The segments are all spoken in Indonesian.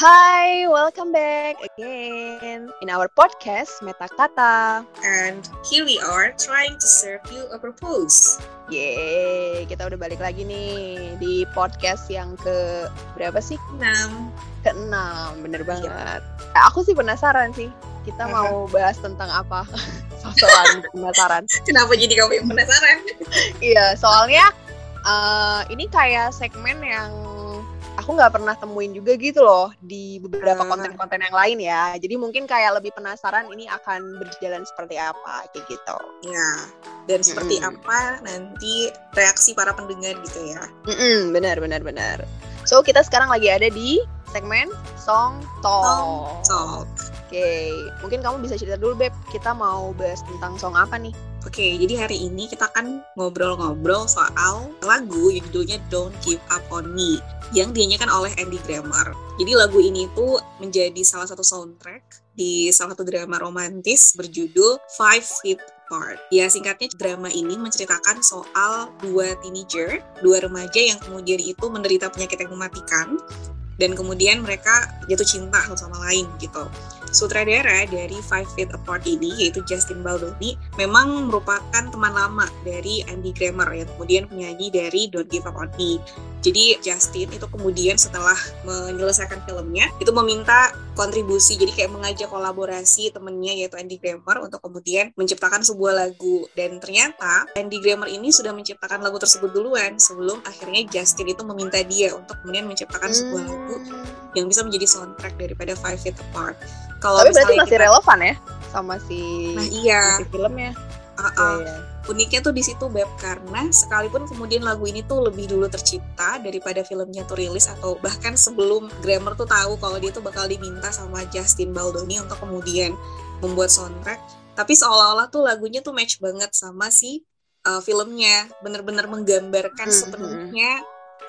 Hi, welcome back again in our podcast Meta Kata. And here we are trying to serve you a purpose. Yeay, kita udah balik lagi nih di podcast yang ke berapa sih? 6. Ke enam, bener banget. Eh, Aku sih penasaran sih, kita mau bahas tentang apa? Sosokan penasaran. Kenapa jadi kamu yang penasaran? Iya, soalnya eh, ini kayak segmen yang aku nggak pernah temuin juga gitu loh di beberapa Ah. konten-konten yang lain ya. Jadi mungkin kayak lebih penasaran ini akan berjalan seperti apa kayak gitu. Ya, dan seperti Mm-mm. apa nanti reaksi para pendengar gitu ya. Mm-mm, benar benar benar. So kita sekarang lagi ada di segmen Song Talk. Song Talk. Oke, mungkin kamu bisa cerita dulu beb. Kita mau bahas tentang song apa nih? Oke, jadi hari ini kita akan ngobrol-ngobrol soal lagu yang judulnya Don't Give Up On Me yang dinyanyikan oleh Andy Grammer. Jadi lagu ini tuh menjadi salah satu soundtrack di salah satu drama romantis berjudul Five Feet Apart. Ya singkatnya drama ini menceritakan soal dua teenager, dua remaja yang kemudian itu menderita penyakit yang mematikan dan kemudian mereka jatuh cinta satu sama lain gitu. Sutradara dari Five Feet Apart ini yaitu Justin Baldoni memang merupakan teman lama dari Andy Grammer yang kemudian penyanyi dari Don't Give Up On Me. Jadi Justin itu kemudian setelah menyelesaikan filmnya itu meminta kontribusi jadi kayak mengajak kolaborasi temennya yaitu Andy Grammer untuk kemudian menciptakan sebuah lagu dan ternyata Andy Grammer ini sudah menciptakan lagu tersebut duluan sebelum akhirnya Justin itu meminta dia untuk kemudian menciptakan sebuah lagu Hmm. yang bisa menjadi soundtrack daripada Five Feet Apart. Kalau Tapi berarti masih kita- relevan ya sama si Nah iya, si filmnya. uh, uh, Iya, iya. uniknya tuh di situ Beb karena sekalipun kemudian lagu ini tuh lebih dulu tercipta daripada filmnya tuh rilis atau bahkan sebelum Grammer tuh tahu kalau dia tuh bakal diminta sama Justin Baldoni untuk kemudian membuat soundtrack. Tapi seolah-olah tuh lagunya tuh match banget sama si uh, filmnya. Bener-bener menggambarkan Hmm, sepenuhnya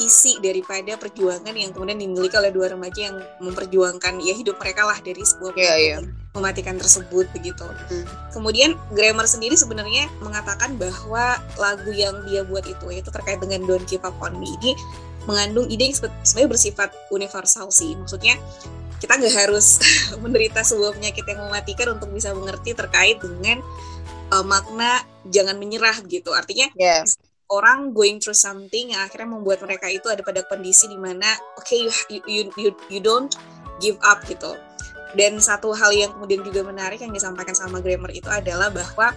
isi daripada perjuangan yang kemudian dimiliki oleh dua remaja yang memperjuangkan ya hidup mereka lah dari sebuah iya. penyakit mematikan tersebut begitu. Hmm. Kemudian Grammer sendiri sebenarnya mengatakan bahwa lagu yang dia buat itu yaitu terkait dengan Don't Give Up On Me ini mengandung ide yang sebe- sebenarnya bersifat universal sih. Maksudnya kita nggak harus menderita sebuah penyakit yang mematikan untuk bisa mengerti terkait dengan uh, makna jangan menyerah gitu. Artinya Iya. Orang going through something yang akhirnya membuat mereka itu ada pada kondisi di mana oke you, you you you don't give up gitu. Dan satu hal yang kemudian juga menarik yang disampaikan sama Grammer itu adalah bahwa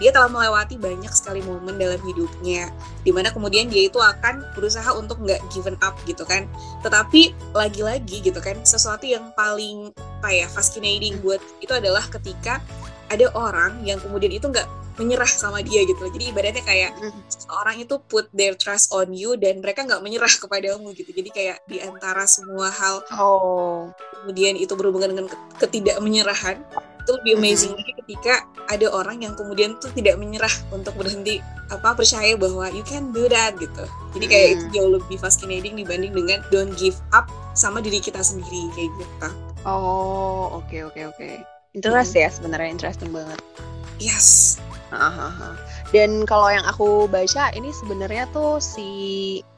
dia telah melewati banyak sekali momen dalam hidupnya di mana kemudian dia itu akan berusaha untuk nggak given up gitu kan tetapi lagi-lagi gitu kan sesuatu yang paling apa ya fascinating buat itu adalah ketika ada orang yang kemudian itu nggak menyerah sama dia gitu jadi ibaratnya kayak Hmm. orang itu put their trust on you dan mereka nggak menyerah kepadamu gitu jadi kayak di antara semua hal Oh. kemudian itu berhubungan dengan ke- ketidakmenyerahan itu lebih amazing lagi ketika ada orang yang kemudian tuh tidak menyerah untuk berhenti apa percaya bahwa you can do that gitu jadi kayak Mm. itu jauh lebih fascinating dibanding dengan don't give up sama diri kita sendiri kayak gitu Oh, oke oke oke. Interest ya sebenarnya interesting banget. yes Dan kalau yang aku baca ini sebenarnya tuh si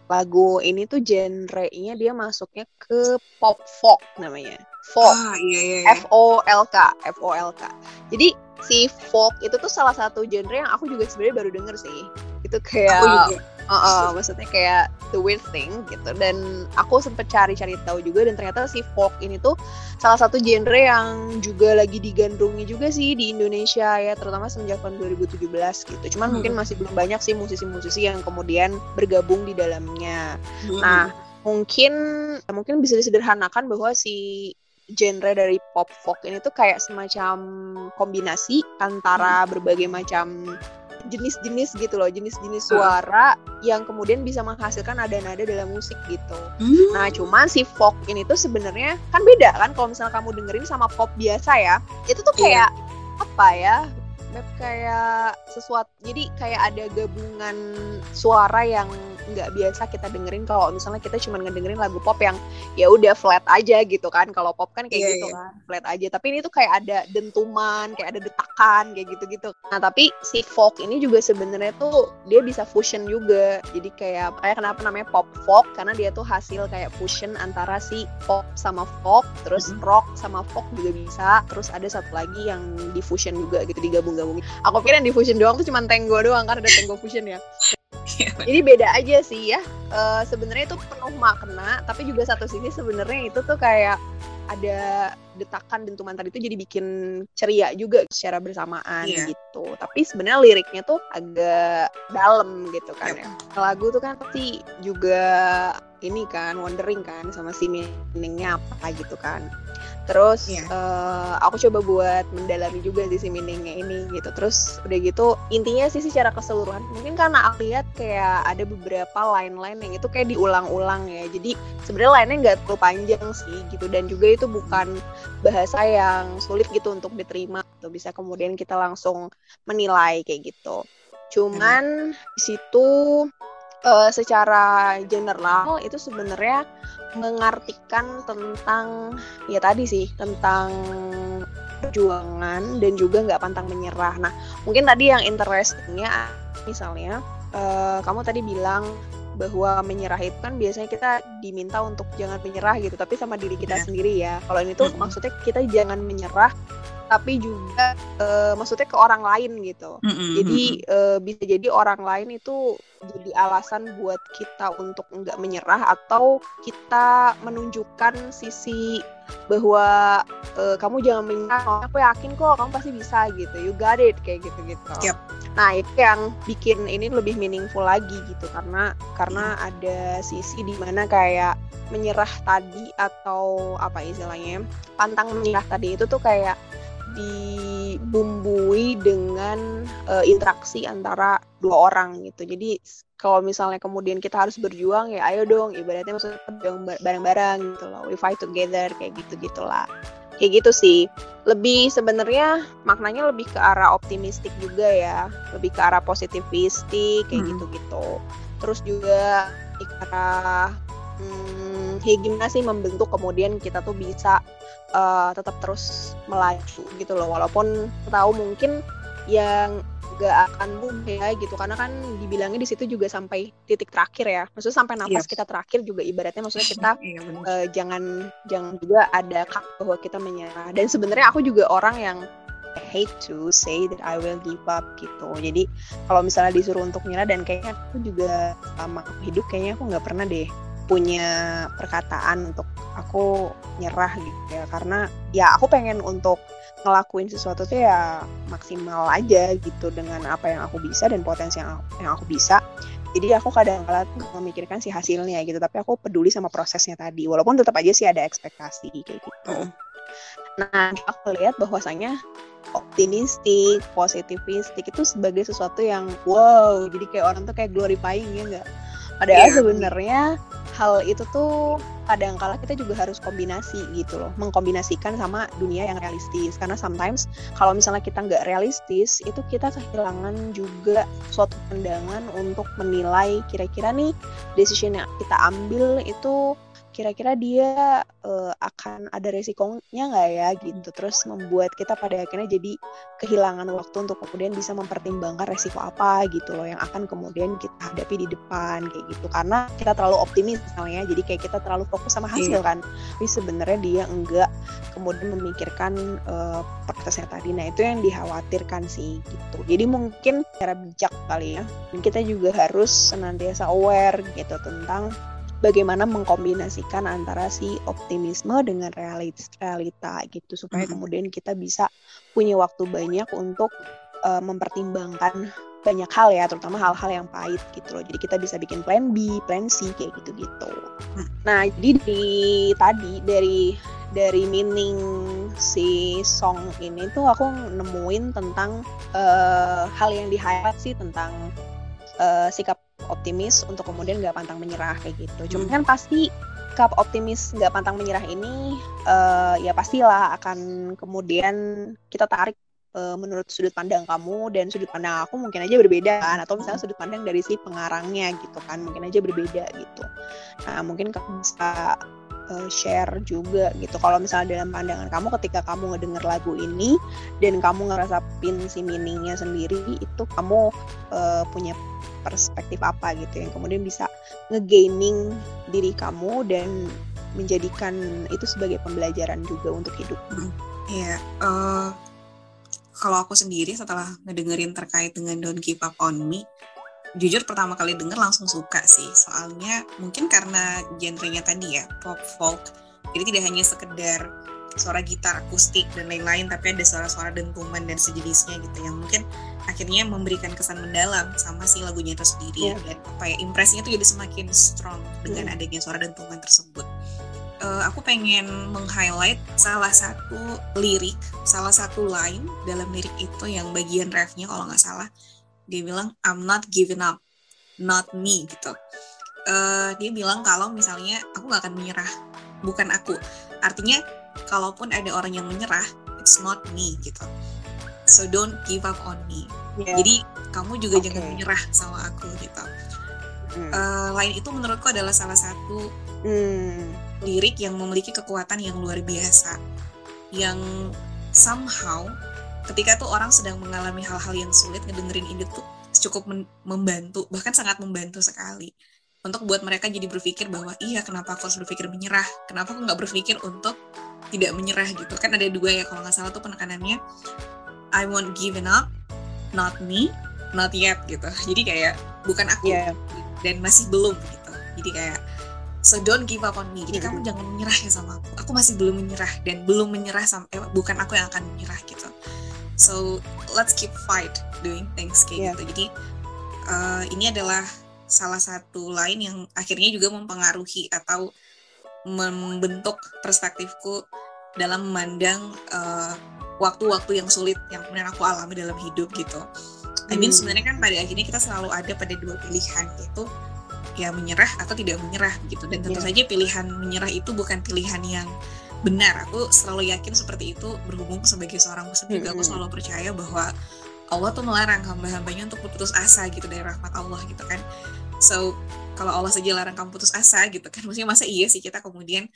lagu ini tuh genre-nya dia masuknya ke pop folk namanya. Folk. ah iya iya, iya. F O L K, F O L K. Jadi si folk itu tuh salah satu genre yang aku juga sebenarnya baru denger sih. Itu kayak aku juga Uh, uh, maksudnya kayak the weird thing gitu dan aku sempet cari-cari tahu juga dan ternyata si folk ini tuh salah satu genre yang juga lagi digandrungi juga sih di Indonesia ya terutama semenjak tahun 2017 gitu cuman Hmm. mungkin masih belum banyak sih musisi-musisi yang kemudian bergabung di dalamnya Mm-mm. nah mungkin mungkin bisa disederhanakan bahwa si genre dari pop folk ini tuh kayak semacam kombinasi antara berbagai macam jenis-jenis gitu loh, jenis-jenis suara yang kemudian bisa menghasilkan nada-nada dalam musik gitu. Hmm. Nah, cuman si folk ini tuh sebenarnya kan beda kan kalau misalnya kamu dengerin sama pop biasa ya. Itu tuh Iya. kayak apa ya? Kayak sesuatu jadi kayak ada gabungan suara yang nggak biasa kita dengerin kalau misalnya kita cuma ngedengerin lagu pop yang ya udah flat aja gitu kan. Kalau pop kan kayak yeah, gitu yeah. kan flat aja. Tapi ini tuh kayak ada dentuman kayak ada detakan kayak gitu-gitu. Nah tapi si folk ini juga sebenarnya tuh dia bisa fusion juga. Jadi kayak kayak kenapa namanya pop folk? Karena dia tuh hasil kayak fusion antara si pop sama folk terus mm -hmm. rock sama folk juga bisa. Terus ada satu lagi yang di fusion juga gitu digabung-gabungin. Aku pikir yang di fusion doang tuh cuma tenggo doang kan ada tenggo fusion ya jadi beda aja sih ya. Uh, sebenarnya itu penuh makna tapi juga satu sisi sebenarnya itu tuh kayak ada detakan dentuman tadi itu jadi bikin ceria juga secara bersamaan yeah. gitu. Tapi sebenarnya liriknya tuh agak dalam gitu kan yep. ya. Lagu tuh kan pasti juga ini kan wondering kan sama si meaningnya apa gitu kan. Terus yeah. Iya. uh, aku coba buat mendalami juga sih si meaningnya ini gitu. Terus udah gitu intinya sih secara keseluruhan mungkin karena aku lihat kayak ada beberapa line-line yang itu kayak diulang-ulang ya. Jadi sebenarnya line-nya nggak terlalu panjang sih gitu dan juga itu bukan bahasa yang sulit gitu untuk diterima atau bisa kemudian kita langsung menilai kayak gitu. Cuman hmm. di situ uh, secara general itu sebenarnya mengartikan tentang ya tadi sih tentang perjuangan dan juga nggak pantang menyerah. Nah mungkin tadi yang interestingnya misalnya uh, kamu tadi bilang bahwa menyerah itu kan biasanya kita diminta untuk jangan menyerah gitu tapi sama diri kita yeah. sendiri ya kalau ini tuh maksudnya kita jangan menyerah tapi juga uh, maksudnya ke orang lain gitu mm -hmm. jadi uh, bisa jadi orang lain itu jadi alasan buat kita untuk nggak menyerah atau kita menunjukkan sisi bahwa uh, kamu jangan menyerah aku yakin kok kamu pasti bisa gitu you got it kayak gitu gitu yep. nah itu yang bikin ini lebih meaningful lagi gitu karena karena ada sisi di mana kayak menyerah tadi atau apa istilahnya pantang menyerah tadi itu tuh kayak dibumbui dengan uh, interaksi antara dua orang gitu. Jadi kalau misalnya kemudian kita harus berjuang ya ayo dong ibaratnya maksudnya berjuang bareng-bareng gitu loh. We fight together kayak gitu-gitulah. Kayak gitu sih. Lebih sebenarnya maknanya lebih ke arah optimistik juga ya. Lebih ke arah positivistik kayak hmm. gitu-gitu. Terus juga ke arah hmm, sih membentuk kemudian kita tuh bisa uh, tetap terus melaju gitu loh. Walaupun tahu mungkin yang gak akan mudah gitu. Karena kan dibilangnya di situ juga sampai titik terakhir ya. Maksudnya sampai nafas yes. Iya. kita terakhir juga ibaratnya. Maksudnya kita iya, uh, jangan jangan juga ada kak bahwa kita menyerah. Dan sebenarnya aku juga orang yang hate to say that I will give up gitu. Jadi kalau misalnya disuruh untuk menyerah dan kayaknya aku juga sama hidup kayaknya aku nggak pernah deh punya perkataan untuk aku nyerah gitu ya. Karena ya aku pengen untuk ngelakuin sesuatu tuh ya maksimal aja gitu dengan apa yang aku bisa dan potensi yang aku, yang aku bisa. Jadi aku kadang-kala memikirkan si hasilnya gitu tapi aku peduli sama prosesnya tadi. Walaupun tetap aja sih ada ekspektasi kayak gitu. Nah aku lihat bahwasanya optimistik, positivistik itu sebagai sesuatu yang wow jadi kayak orang tuh kayak glorifying ya enggak padahal yeah. sebenarnya hal itu tuh kadang kala kita juga harus kombinasi gitu loh. Mengkombinasikan sama dunia yang realistis. Karena sometimes kalau misalnya kita nggak realistis itu kita kehilangan juga suatu pandangan untuk menilai kira-kira nih decision yang kita ambil itu kira-kira dia uh, akan ada resikonya nggak ya gitu. Terus membuat kita pada akhirnya jadi kehilangan waktu untuk kemudian bisa mempertimbangkan resiko apa gitu loh yang akan kemudian kita hadapi di depan kayak gitu. Karena kita terlalu optimis misalnya jadi kayak kita terlalu fokus sama hasil yeah. kan. Tapi sebenarnya dia enggak kemudian memikirkan uh, prosesnya tadi. Nah itu yang dikhawatirkan sih gitu. Jadi mungkin cara bijak kali ya dan kita juga harus senantiasa aware gitu tentang bagaimana mengkombinasikan antara si optimisme dengan realita, realita gitu supaya kemudian kita bisa punya waktu banyak untuk uh, mempertimbangkan banyak hal ya terutama hal-hal yang pahit gitu loh jadi kita bisa bikin plan B, plan C kayak gitu-gitu. Mm. Nah jadi di tadi dari dari meaning si song ini tuh aku nemuin tentang uh, hal yang di highlight sih tentang uh, sikap optimis untuk kemudian nggak pantang menyerah kayak gitu. Cuma hmm. kan pasti sikap optimis nggak pantang menyerah ini uh, ya pastilah akan kemudian kita tarik uh, menurut sudut pandang kamu dan sudut pandang aku mungkin aja berbeda kan atau misalnya sudut pandang dari si pengarangnya gitu kan mungkin aja berbeda gitu nah mungkin kamu bisa uh, share juga gitu kalau misalnya dalam pandangan kamu ketika kamu ngedenger lagu ini dan kamu ngerasa pin si meaningnya sendiri itu kamu uh, punya perspektif apa gitu yang kemudian bisa ngegaining diri kamu dan menjadikan itu sebagai pembelajaran juga untuk hidup. Iya, hmm. uh, kalau aku sendiri setelah ngedengerin terkait dengan Don't Give Up On Me, jujur pertama kali denger langsung suka sih. Soalnya mungkin karena genrenya tadi ya, pop folk. Jadi tidak hanya sekedar suara gitar akustik dan lain-lain tapi ada suara-suara dentuman dan sejenisnya gitu yang mungkin akhirnya memberikan kesan mendalam sama si lagunya itu sendiri yeah. dan apa ya impresinya tuh jadi semakin strong dengan yeah. adanya suara dentuman tersebut uh, aku pengen meng-highlight salah satu lirik salah satu line dalam lirik itu yang bagian refnya kalau nggak salah dia bilang I'm not giving up not me gitu uh, dia bilang kalau misalnya aku nggak akan menyerah bukan aku artinya kalaupun ada orang yang menyerah it's not me gitu so don't give up on me yeah. jadi kamu juga okay. jangan menyerah sama aku gitu hmm. uh, lain itu menurutku adalah salah satu hmm. lirik yang memiliki kekuatan yang luar biasa yang somehow ketika tuh orang sedang mengalami hal-hal yang sulit ngedengerin ini tuh cukup membantu bahkan sangat membantu sekali. Untuk buat mereka jadi berpikir bahwa iya kenapa aku harus berpikir menyerah? Kenapa aku nggak berpikir untuk tidak menyerah? Gitu. Kan ada dua ya kalau nggak salah tuh penekanannya I won't give up not me not yet gitu. Jadi kayak bukan aku yeah. dan masih belum gitu. Jadi kayak so don't give up on me. Jadi mm -hmm. kamu jangan menyerah ya sama aku. Aku masih belum menyerah dan belum menyerah sampai eh, bukan aku yang akan menyerah gitu so let's keep fight doing things kayak yeah. gitu jadi uh, ini adalah salah satu lain yang akhirnya juga mempengaruhi atau membentuk perspektifku dalam memandang eh, waktu-waktu yang sulit yang kemudian aku alami dalam hidup gitu. I mean hmm. sebenarnya kan pada akhirnya kita selalu ada pada dua pilihan yaitu ya menyerah atau tidak menyerah gitu dan tentu yeah. saja pilihan menyerah itu bukan pilihan yang benar. Aku selalu yakin seperti itu berhubung sebagai seorang muslim juga aku hmm. selalu percaya bahwa Allah tuh melarang hamba-hambanya untuk berputus asa gitu dari rahmat Allah gitu kan so kalau Allah saja larang kamu putus asa gitu kan maksudnya masa iya sih kita kemudian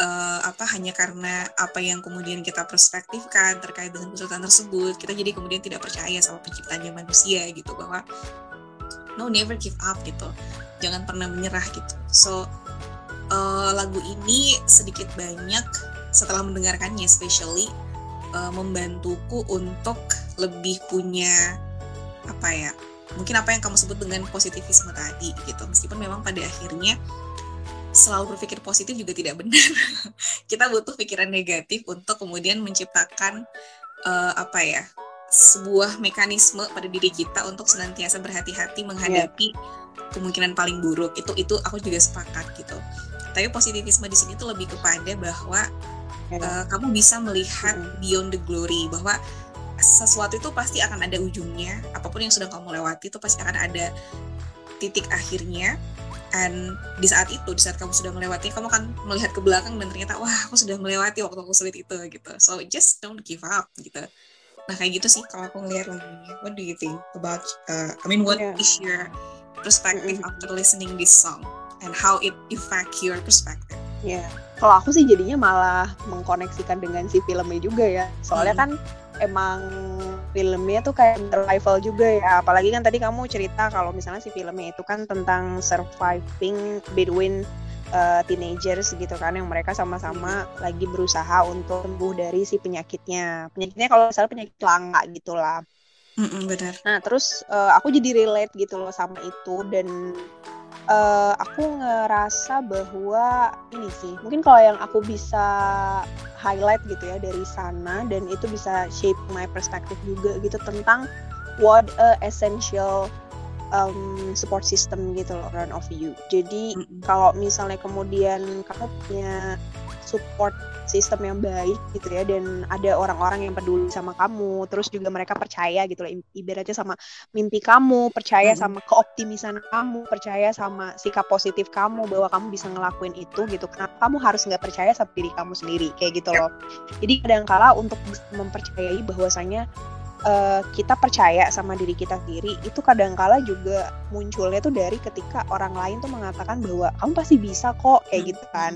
uh, apa hanya karena apa yang kemudian kita perspektifkan terkait dengan kesulitan tersebut kita jadi kemudian tidak percaya sama penciptanya manusia gitu bahwa no never give up gitu jangan pernah menyerah gitu so uh, lagu ini sedikit banyak setelah mendengarkannya especially uh, membantuku untuk lebih punya apa ya mungkin apa yang kamu sebut dengan positivisme tadi gitu. Meskipun memang pada akhirnya selalu berpikir positif juga tidak benar. Kita butuh pikiran negatif untuk kemudian menciptakan uh, apa ya sebuah mekanisme pada diri kita untuk senantiasa berhati-hati menghadapi yeah. kemungkinan paling buruk. Itu itu aku juga sepakat gitu tapi positivisme di sini tuh lebih kepada bahwa uh, kamu bisa melihat beyond the glory bahwa sesuatu itu pasti akan ada ujungnya apa pun yang sudah kamu lewati itu pasti akan ada titik akhirnya. Dan di saat itu di saat kamu sudah melewati kamu akan melihat ke belakang dan ternyata wah aku sudah melewati waktu aku sulit itu gitu. So just don't give up gitu. Nah kayak gitu sih kalau aku ngeliat lagunya. What do you think about uh, I mean what yeah. is your perspective mm -hmm. after listening this song and how it affect your perspective. Ya yeah. kalau aku sih jadinya malah mengkoneksikan dengan si filmnya juga ya. Soalnya hmm. kan emang filmnya tuh kayak survival juga ya. Apalagi kan tadi kamu cerita kalau misalnya si filmnya itu kan tentang surviving between uh, teenagers gitu kan yang mereka sama-sama lagi berusaha untuk sembuh dari si penyakitnya. Penyakitnya kalau misalnya penyakit langka gitulah. Mm benar. Nah terus uh, aku jadi relate gitu loh sama itu dan uh, aku ngerasa bahwa ini sih mungkin kalau yang aku bisa highlight gitu ya dari sana dan itu bisa shape my perspective juga gitu tentang what a essential um, support system gitu loh run of you. Jadi mm -hmm. kalau misalnya kemudian kamu punya support sistem yang baik gitu ya dan ada orang-orang yang peduli sama kamu terus juga mereka percaya gitu loh ibaratnya sama mimpi kamu percaya hmm. sama keoptimisan kamu percaya sama sikap positif kamu bahwa kamu bisa ngelakuin itu gitu kenapa kamu harus nggak percaya sama diri kamu sendiri kayak gitu loh jadi kadang-kala untuk mempercayai bahwasanya uh, kita percaya sama diri kita sendiri itu kadang-kala juga munculnya tuh dari ketika orang lain tuh mengatakan bahwa kamu pasti bisa kok kayak hmm. gitu kan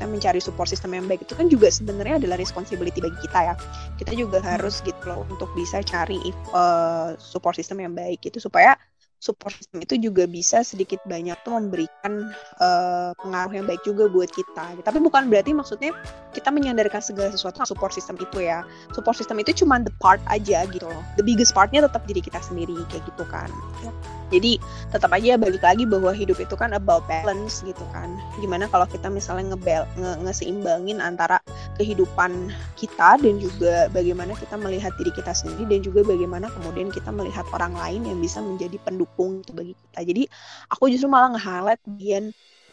kita mencari support system yang baik itu kan juga sebenarnya adalah responsibility bagi kita ya kita juga harus gitu loh untuk bisa cari uh, support system yang baik itu supaya support system itu juga bisa sedikit banyak tuh memberikan uh, pengaruh yang baik juga buat kita. Tapi bukan berarti maksudnya kita menyandarkan segala sesuatu support system itu ya. Support system itu cuma the part aja gitu loh. The biggest partnya tetap diri kita sendiri kayak gitu kan. Jadi tetap aja balik lagi bahwa hidup itu kan about balance gitu kan. Gimana kalau kita misalnya ngebel nge ngeseimbangin antara kehidupan kita dan juga bagaimana kita melihat diri kita sendiri dan juga bagaimana kemudian kita melihat orang lain yang bisa menjadi pendukung itu bagi kita. Jadi aku justru malah nge-highlight bagian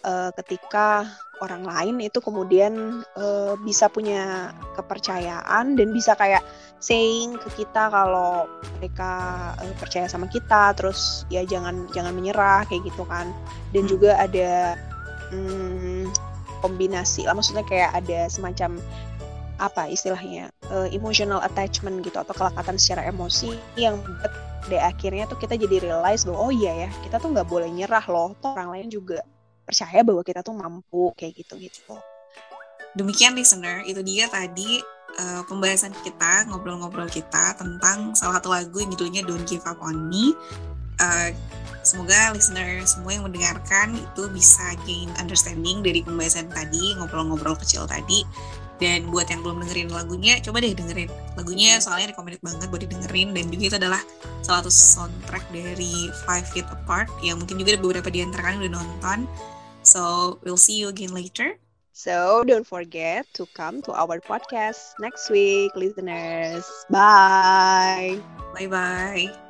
uh, ketika orang lain itu kemudian uh, bisa punya kepercayaan dan bisa kayak saying ke kita kalau mereka uh, percaya sama kita terus ya jangan jangan menyerah kayak gitu kan dan hmm. juga ada hmm, kombinasi lah maksudnya kayak ada semacam apa istilahnya uh, emotional attachment gitu atau kelekatan secara emosi yang membuat deh akhirnya tuh kita jadi realize bahwa oh iya ya kita tuh nggak boleh nyerah loh toh orang lain juga percaya bahwa kita tuh mampu kayak gitu gitu. Demikian listener, itu dia tadi uh, pembahasan kita, ngobrol-ngobrol kita tentang salah satu lagu yang judulnya Don't Give Up On Me. Uh, semoga listener semua yang mendengarkan itu bisa gain understanding dari pembahasan tadi, ngobrol-ngobrol kecil tadi. Dan buat yang belum dengerin lagunya, coba deh dengerin. Lagunya soalnya recommended banget buat didengerin. Dan juga itu adalah salah satu soundtrack dari Five Feet Apart, yang mungkin juga beberapa di antara kalian udah nonton. So we'll see you again later. So don't forget to come to our podcast next week, listeners. Bye. Bye bye.